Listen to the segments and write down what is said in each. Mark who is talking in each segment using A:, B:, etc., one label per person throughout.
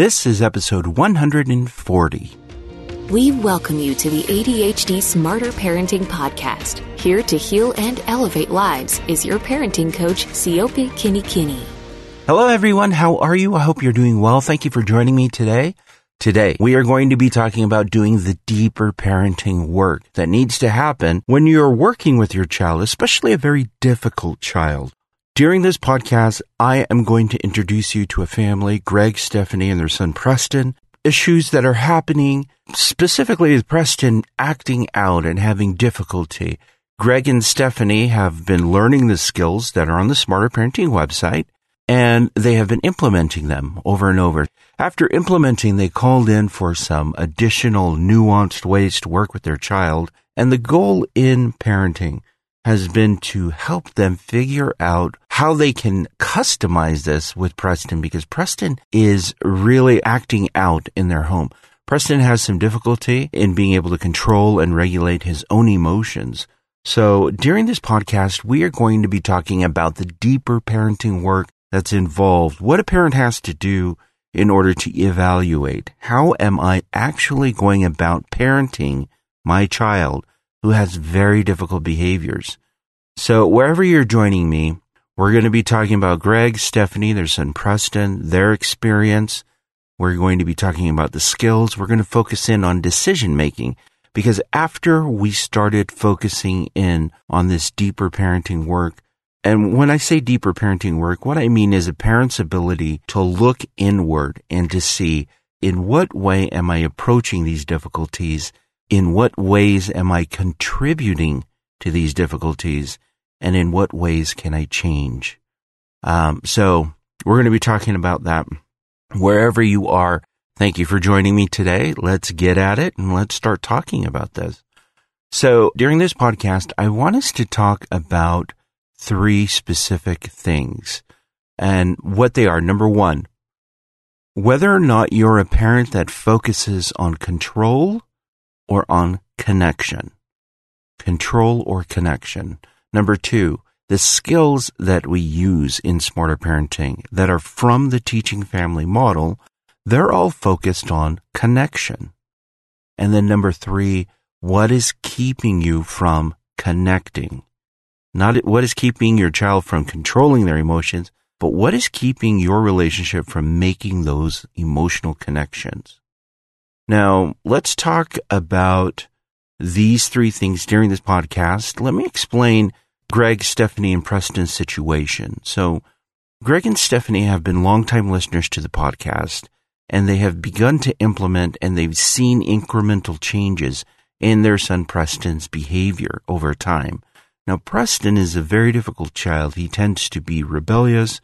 A: This is episode 140.
B: We welcome you to the ADHD Smarter Parenting Podcast. Here to heal and elevate lives is your parenting coach, Siope Kinikini.
A: Hello, everyone. How are you? I hope you're doing well. Thank you for joining me today. Today, we are going to be talking about doing the deeper parenting work that needs to happen when you're working with your child, especially a very difficult child. During this podcast, I am going to introduce you to a family, Greg, Stephanie, and their son Preston. Issues that are happening, specifically with Preston acting out and having difficulty. Greg and Stephanie have been learning the skills that are on the Smarter Parenting website, and they have been implementing them over and over. After implementing, they called in for some additional nuanced ways to work with their child, and the goal in parenting has been to help them figure out how they can customize this with Preston because Preston is really acting out in their home. Preston has some difficulty in being able to control and regulate his own emotions. So during this podcast, we are going to be talking about the deeper parenting work that's involved, what a parent has to do in order to evaluate how am I actually going about parenting my child who has very difficult behaviors. So wherever you're joining me, we're going to be talking about Greg, Stephanie, their son Preston, their experience. We're going to be talking about the skills. We're going to focus in on decision making because after we started focusing in on this deeper parenting work, and when I say deeper parenting work, what I mean is a parent's ability to look inward and to see in what way am I approaching these difficulties in what ways am I contributing to these difficulties and in what ways can I change? Um, so we're going to be talking about that wherever you are. Thank you for joining me today. Let's get at it and let's start talking about this. So during this podcast, I want us to talk about three specific things and what they are. Number one, whether or not you're a parent that focuses on control or on connection. Control or connection. Number two, the skills that we use in smarter parenting that are from the teaching family model, they're all focused on connection. And then number three, what is keeping you from connecting? Not what is keeping your child from controlling their emotions, but what is keeping your relationship from making those emotional connections? Now, let's talk about these three things during this podcast. Let me explain Greg, Stephanie, and Preston's situation. So, Greg and Stephanie have been longtime listeners to the podcast, and they have begun to implement and they've seen incremental changes in their son Preston's behavior over time. Now, Preston is a very difficult child. He tends to be rebellious.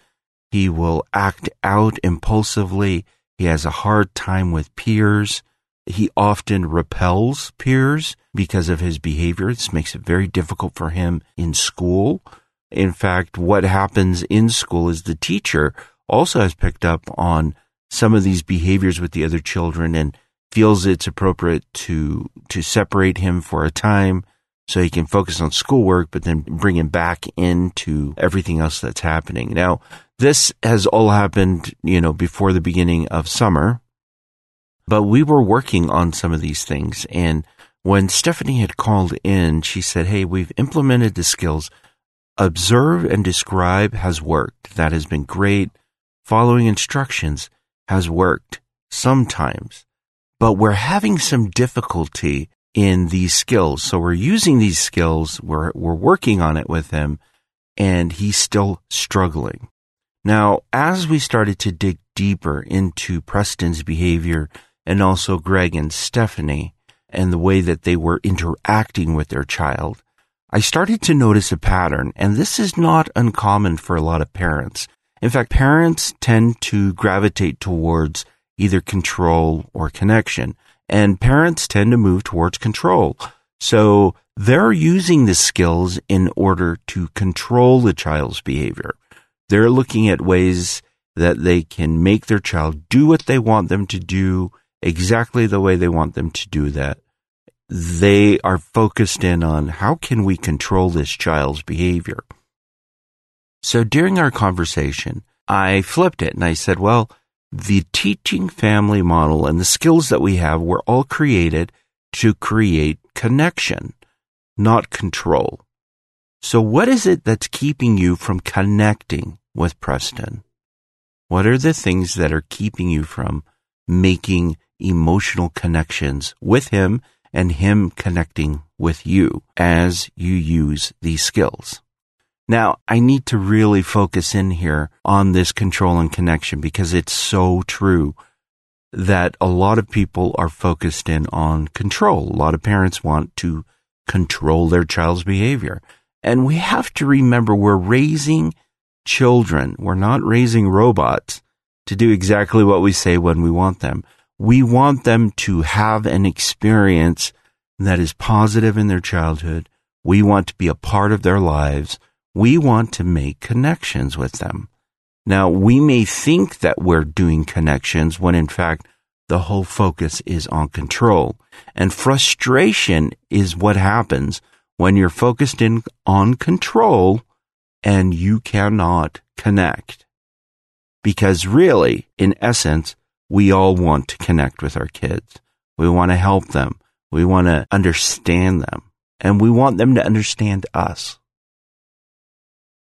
A: He will act out impulsively. He has a hard time with peers. He often repels peers because of his behavior. This makes it very difficult for him in school. In fact, what happens in school is the teacher also has picked up on some of these behaviors with the other children and feels it's appropriate to to separate him for a time so he can focus on schoolwork but then bring him back into everything else that's happening. Now, this has all happened, you know, before the beginning of summer but we were working on some of these things. And when Stephanie had called in, she said, Hey, we've implemented the skills. Observe and describe has worked. That has been great. Following instructions has worked sometimes, but we're having some difficulty in these skills. So we're using these skills. We're, we're working on it with him and he's still struggling. Now, as we started to dig deeper into Preston's behavior and also Greg and Stephanie and the way that they were interacting with their child, I started to notice a pattern, and this is not uncommon for a lot of parents. In fact, parents tend to gravitate towards either control or connection, and parents tend to move towards control. So they're using the skills in order to control the child's behavior. They're looking at ways that they can make their child do what they want them to do exactly the way they want them to do that. They are focused in on how can we control this child's behavior. So during our conversation, I flipped it and I said, well, the teaching family model and the skills that we have were all created to create connection, not control. So what is it that's keeping you from connecting with Preston? What are the things that are keeping you from making emotional connections with him and him connecting with you as you use these skills? Now, I need to really focus in here on this control and connection because it's so true that a lot of people are focused in on control. A lot of parents want to control their child's behavior. And we have to remember we're raising children. We're not raising robots to do exactly what we say when we want them. We want them to have an experience that is positive in their childhood. We want to be a part of their lives we want to make connections with them. Now, we may think that we're doing connections when in fact the whole focus is on control. And frustration is what happens when you're focused in on control and you cannot connect. Because really, in essence, we all want to connect with our kids. We want to help them. We want to understand them and we want them to understand us.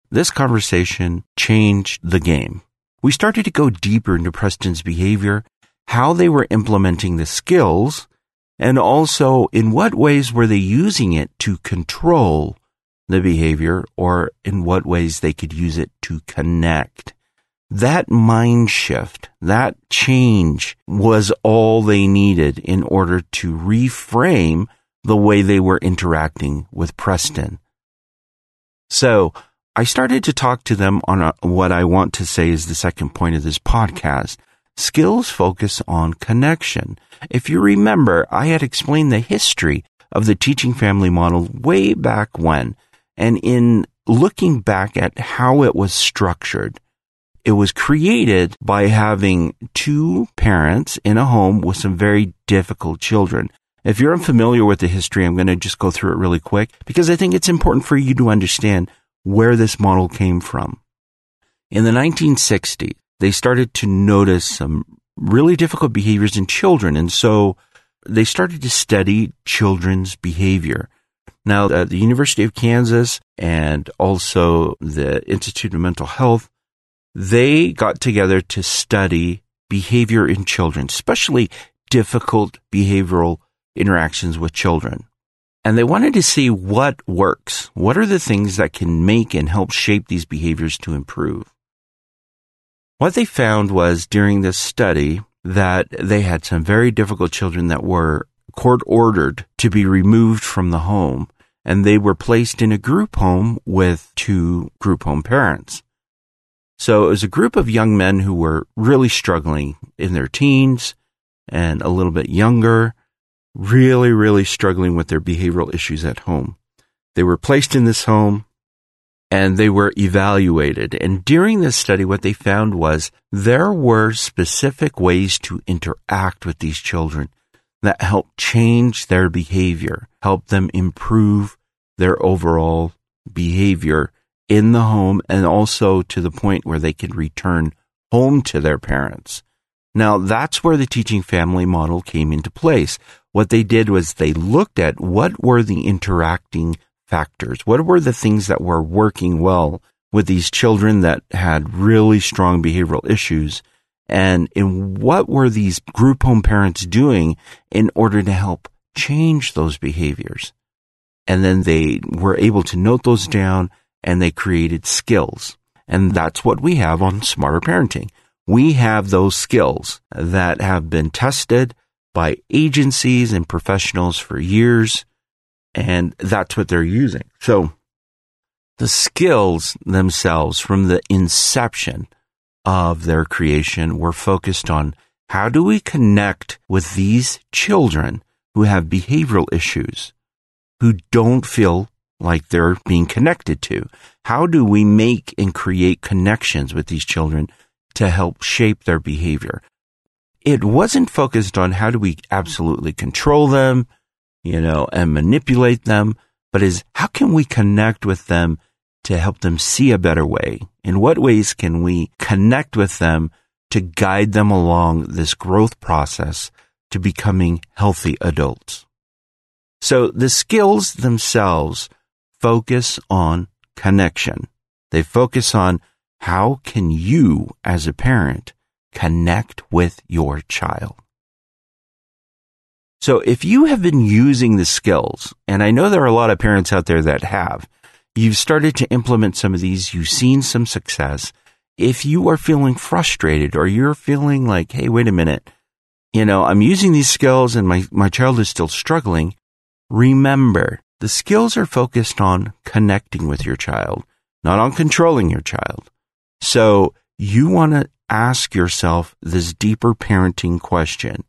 A: This conversation changed the game. We started to go deeper into Preston's behavior, how they were implementing the skills, and also in what ways were they using it to control the behavior or in what ways they could use it to connect. That mind shift, that change was all they needed in order to reframe the way they were interacting with Preston. So I started to talk to them on a, what I want to say is the second point of this podcast. Skills focus on connection. If you remember, I had explained the history of the teaching family model way back when. And in looking back at how it was structured, it was created by having two parents in a home with some very difficult children. If you're unfamiliar with the history, I'm going to just go through it really quick because I think it's important for you to understand where this model came from. In the 1960s, they started to notice some really difficult behaviors in children. And so they started to study children's behavior. Now, the University of Kansas and also the Institute of Mental Health, they got together to study behavior in children, especially difficult behavioral interactions with children. And they wanted to see what works. What are the things that can make and help shape these behaviors to improve? What they found was during this study that they had some very difficult children that were court ordered to be removed from the home and they were placed in a group home with two group home parents. So it was a group of young men who were really struggling in their teens and a little bit younger really, really struggling with their behavioral issues at home. They were placed in this home and they were evaluated. And during this study, what they found was there were specific ways to interact with these children that helped change their behavior, help them improve their overall behavior in the home and also to the point where they could return home to their parents. Now that's where the teaching family model came into place. What they did was they looked at what were the interacting factors? What were the things that were working well with these children that had really strong behavioral issues? And in what were these group home parents doing in order to help change those behaviors? And then they were able to note those down and they created skills. And that's what we have on Smarter Parenting. We have those skills that have been tested by agencies and professionals for years, and that's what they're using. So the skills themselves from the inception of their creation were focused on how do we connect with these children who have behavioral issues, who don't feel like they're being connected to? How do we make and create connections with these children to help shape their behavior? it wasn't focused on how do we absolutely control them, you know, and manipulate them, but is how can we connect with them to help them see a better way? In what ways can we connect with them to guide them along this growth process to becoming healthy adults. So the skills themselves focus on connection. They focus on how can you as a parent connect with your child? So if you have been using the skills, and I know there are a lot of parents out there that have, you've started to implement some of these, you've seen some success. If you are feeling frustrated or you're feeling like, hey, wait a minute, you know, I'm using these skills and my, my child is still struggling, remember the skills are focused on connecting with your child, not on controlling your child. So you want to ask yourself this deeper parenting question.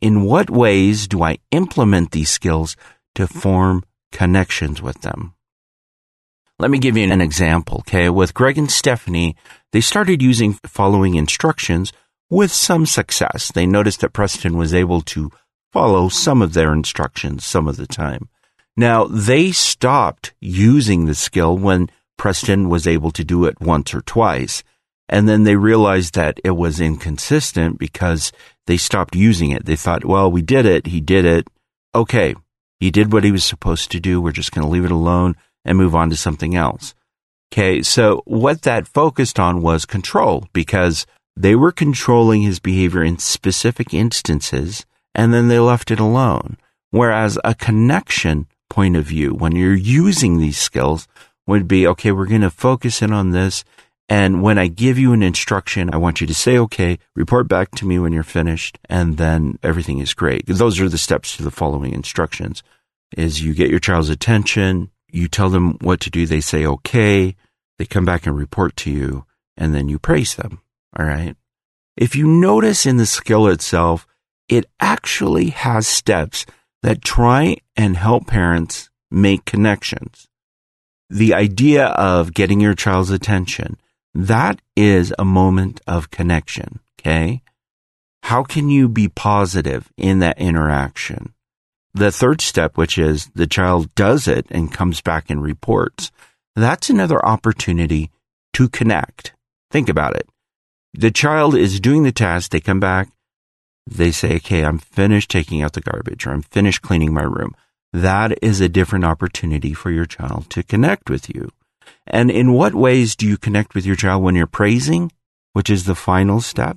A: In what ways do I implement these skills to form connections with them? Let me give you an example. Okay. With Greg and Stephanie, they started using following instructions with some success. They noticed that Preston was able to follow some of their instructions some of the time. Now, they stopped using the skill when Preston was able to do it once or twice. And then they realized that it was inconsistent because they stopped using it. They thought, well, we did it. He did it. Okay. He did what he was supposed to do. We're just going to leave it alone and move on to something else. Okay. So what that focused on was control because they were controlling his behavior in specific instances and then they left it alone. Whereas a connection point of view, when you're using these skills, would be okay, we're going to focus in on this and when I give you an instruction, I want you to say, okay, report back to me when you're finished, and then everything is great. Those are the steps to the following instructions is you get your child's attention, you tell them what to do, they say, okay, they come back and report to you, and then you praise them. All right. If you notice in the skill itself, it actually has steps that try and help parents make connections. The idea of getting your child's attention, that is a moment of connection. Okay. How can you be positive in that interaction? The third step, which is the child does it and comes back and reports. That's another opportunity to connect. Think about it. The child is doing the task. They come back. They say, okay, I'm finished taking out the garbage or I'm finished cleaning my room. That is a different opportunity for your child to connect with you. And in what ways do you connect with your child when you're praising, which is the final step?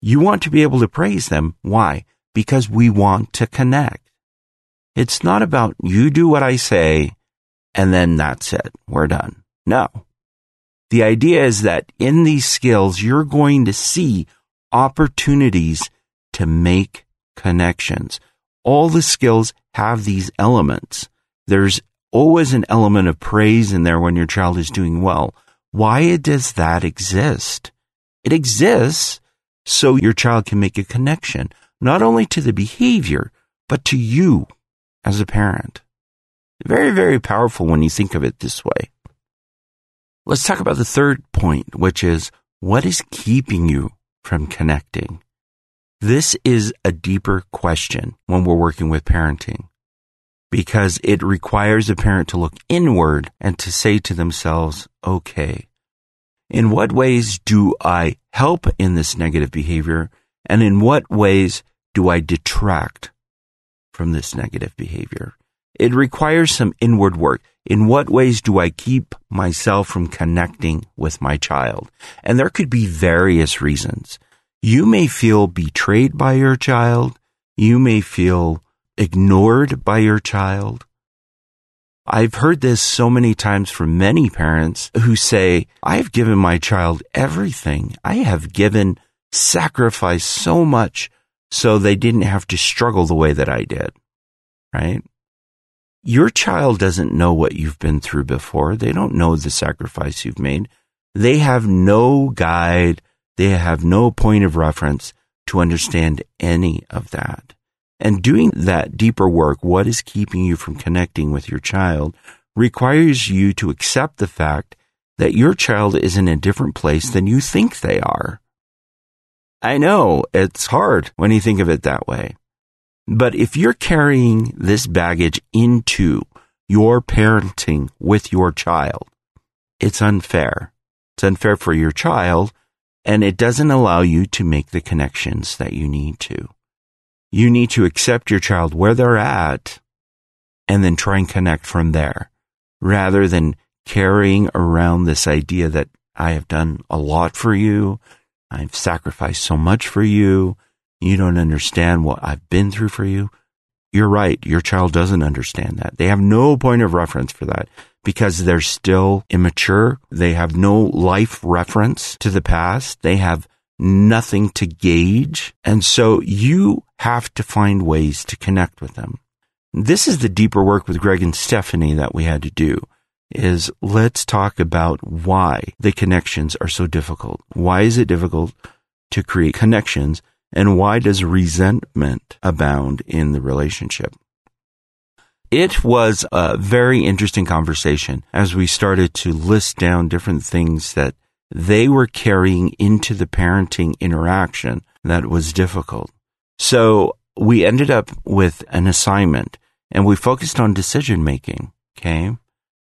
A: You want to be able to praise them. Why? Because we want to connect. It's not about you do what I say and then that's it. We're done. No. The idea is that in these skills, you're going to see opportunities to make connections. All the skills have these elements. There's always an element of praise in there when your child is doing well. Why does that exist? It exists so your child can make a connection, not only to the behavior, but to you as a parent. Very, very powerful when you think of it this way. Let's talk about the third point, which is what is keeping you from connecting? This is a deeper question when we're working with parenting because it requires a parent to look inward and to say to themselves, okay, in what ways do I help in this negative behavior? And in what ways do I detract from this negative behavior? It requires some inward work. In what ways do I keep myself from connecting with my child? And there could be various reasons. You may feel betrayed by your child. You may feel ignored by your child. I've heard this so many times from many parents who say, I've given my child everything. I have given, sacrificed so much so they didn't have to struggle the way that I did. Right? Your child doesn't know what you've been through before. They don't know the sacrifice you've made. They have no guide. They have no point of reference to understand any of that. And doing that deeper work, what is keeping you from connecting with your child, requires you to accept the fact that your child is in a different place than you think they are. I know it's hard when you think of it that way. But if you're carrying this baggage into your parenting with your child, it's unfair. It's unfair for your child and it doesn't allow you to make the connections that you need to. You need to accept your child where they're at and then try and connect from there rather than carrying around this idea that I have done a lot for you. I've sacrificed so much for you. You don't understand what I've been through for you. You're right. Your child doesn't understand that. They have no point of reference for that because they're still immature. They have no life reference to the past. They have nothing to gauge. And so you have to find ways to connect with them. This is the deeper work with Greg and Stephanie that we had to do is let's talk about why the connections are so difficult. Why is it difficult to create connections and why does resentment abound in the relationship? It was a very interesting conversation as we started to list down different things that they were carrying into the parenting interaction that was difficult. So we ended up with an assignment and we focused on decision making. Okay.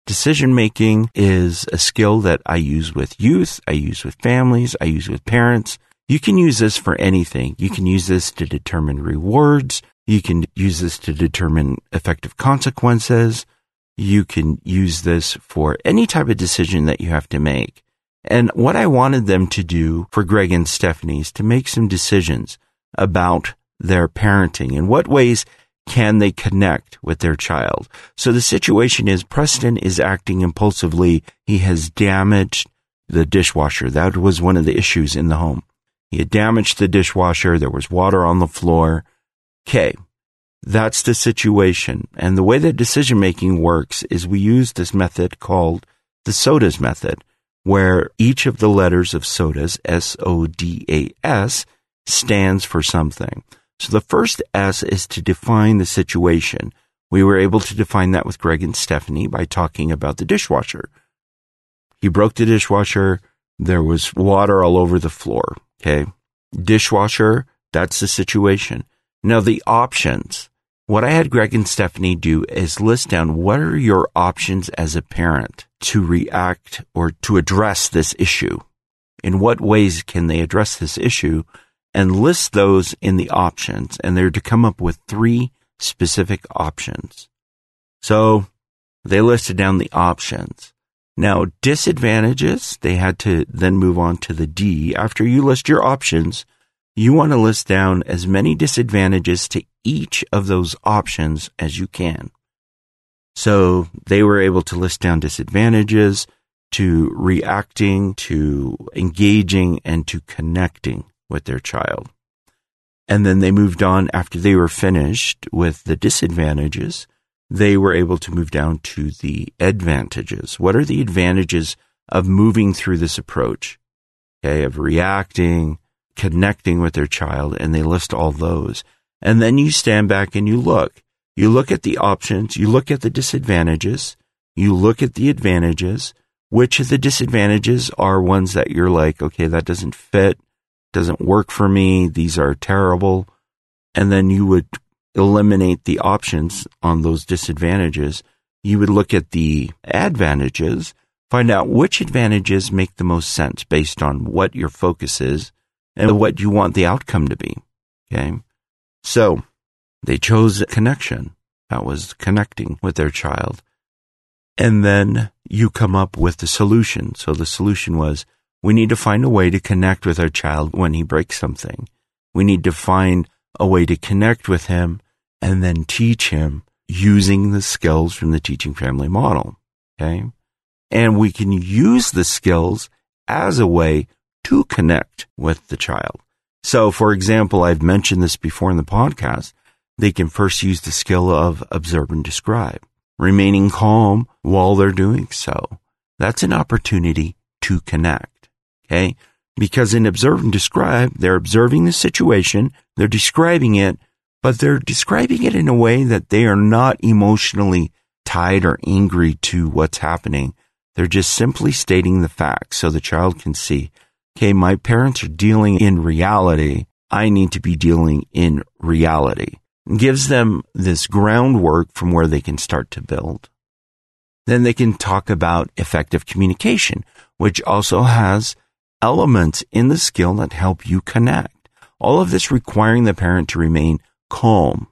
A: Decision making is a skill that I use with youth. I use with families. I use with parents. You can use this for anything. You can use this to determine rewards. You can use this to determine effective consequences. You can use this for any type of decision that you have to make. And what I wanted them to do for Greg and Stephanie is to make some decisions about their parenting and what ways can they connect with their child? So the situation is Preston is acting impulsively. He has damaged the dishwasher. That was one of the issues in the home. He had damaged the dishwasher. There was water on the floor. Okay. That's the situation. And the way that decision making works is we use this method called the SODAS method, where each of the letters of SODAS, S-O-D-A-S, stands for something. So the first S is to define the situation. We were able to define that with Greg and Stephanie by talking about the dishwasher. He broke the dishwasher. There was water all over the floor. Okay. Dishwasher. That's the situation. Now the options. What I had Greg and Stephanie do is list down what are your options as a parent to react or to address this issue. In what ways can they address this issue and list those in the options. And they're to come up with three specific options. So they listed down the options. Now, disadvantages, they had to then move on to the D. After you list your options, you want to list down as many disadvantages to each of those options as you can. So they were able to list down disadvantages to reacting, to engaging, and to connecting with their child. And then they moved on after they were finished with the disadvantages. They were able to move down to the advantages. What are the advantages of moving through this approach? Okay, of reacting, connecting with their child, and they list all those. And then you stand back and you look. You look at the options, you look at the disadvantages, you look at the advantages. Which of the disadvantages are ones that you're like, okay, that doesn't fit? doesn't work for me. These are terrible. And then you would eliminate the options on those disadvantages. You would look at the advantages, find out which advantages make the most sense based on what your focus is and what you want the outcome to be. Okay. So they chose a connection that was connecting with their child. And then you come up with the solution. So the solution was we need to find a way to connect with our child when he breaks something. We need to find a way to connect with him and then teach him using the skills from the teaching family model. Okay. And we can use the skills as a way to connect with the child. So, for example, I've mentioned this before in the podcast. They can first use the skill of observe and describe, remaining calm while they're doing so. That's an opportunity to connect. Okay. Because in observe and describe, they're observing the situation, they're describing it, but they're describing it in a way that they are not emotionally tied or angry to what's happening. They're just simply stating the facts so the child can see, okay, my parents are dealing in reality. I need to be dealing in reality. It gives them this groundwork from where they can start to build. Then they can talk about effective communication, which also has elements in the skill that help you connect. All of this requiring the parent to remain calm,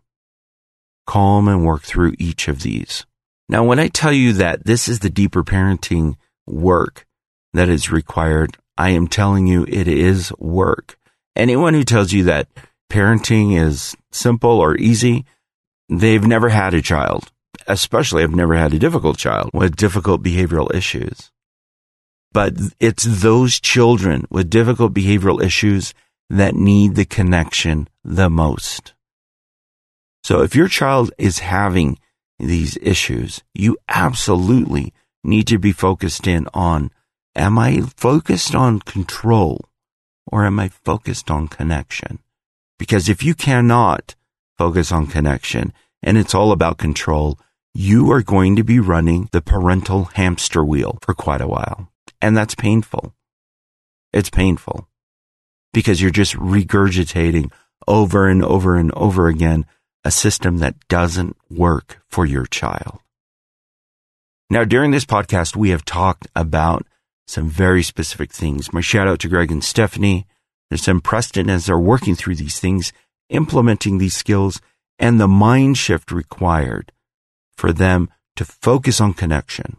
A: calm and work through each of these. Now, when I tell you that this is the deeper parenting work that is required, I am telling you it is work. Anyone who tells you that parenting is simple or easy, they've never had a child, especially have never had a difficult child with difficult behavioral issues. But it's those children with difficult behavioral issues that need the connection the most. So if your child is having these issues, you absolutely need to be focused in on, am I focused on control or am I focused on connection? Because if you cannot focus on connection and it's all about control, you are going to be running the parental hamster wheel for quite a while. And that's painful. It's painful because you're just regurgitating over and over and over again a system that doesn't work for your child. Now, during this podcast, we have talked about some very specific things. My shout out to Greg and Stephanie. There's some Preston as they're working through these things, implementing these skills, and the mind shift required for them to focus on connection.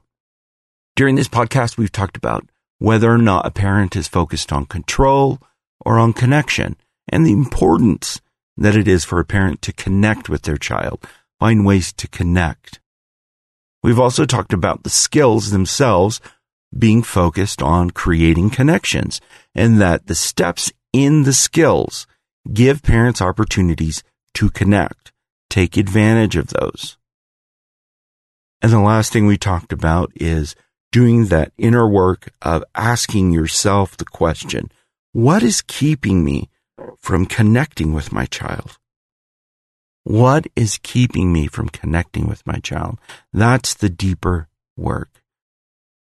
A: During this podcast, we've talked about whether or not a parent is focused on control or on connection and the importance that it is for a parent to connect with their child, find ways to connect. We've also talked about the skills themselves being focused on creating connections and that the steps in the skills give parents opportunities to connect, take advantage of those. And the last thing we talked about is doing that inner work of asking yourself the question, what is keeping me from connecting with my child? What is keeping me from connecting with my child? That's the deeper work.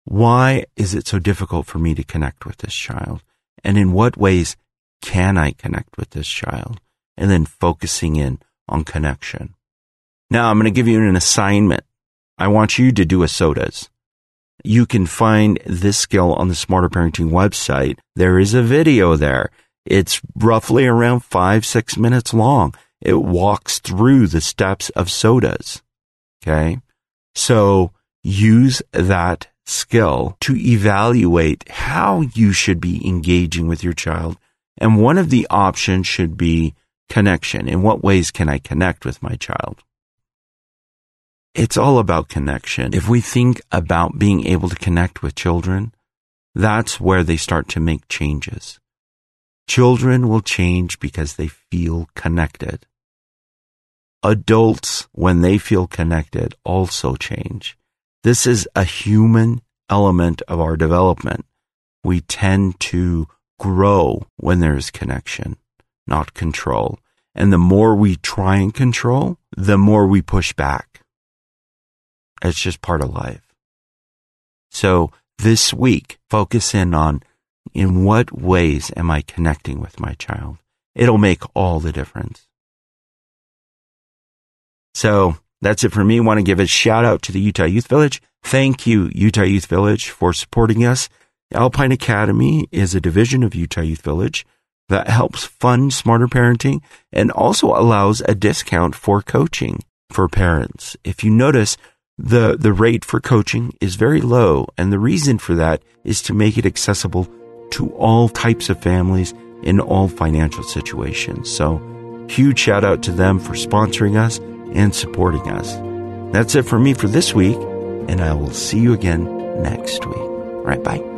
A: Why is it so difficult for me to connect with this child? And in what ways can I connect with this child? And then focusing in on connection. Now I'm going to give you an assignment. I want you to do a SODAS. You can find this skill on the Smarter Parenting website. There is a video there. It's roughly around five, six minutes long. It walks through the steps of SODAS. Okay. So use that skill to evaluate how you should be engaging with your child. And one of the options should be connection. In what ways can I connect with my child? It's all about connection. If we think about being able to connect with children, that's where they start to make changes. Children will change because they feel connected. Adults, when they feel connected, also change. This is a human element of our development. We tend to grow when there is connection, not control. And the more we try and control, the more we push back. It's just part of life. So this week, focus in on in what ways am I connecting with my child? It'll make all the difference. So that's it for me. I want to give a shout out to the Utah Youth Village. Thank you, Utah Youth Village, for supporting us. Alpine Academy is a division of Utah Youth Village that helps fund smarter parenting and also allows a discount for coaching for parents. If you notice, the, the rate for coaching is very low. And the reason for that is to make it accessible to all types of families in all financial situations. So huge shout out to them for sponsoring us and supporting us. That's it for me for this week, and I will see you again next week. All right, bye.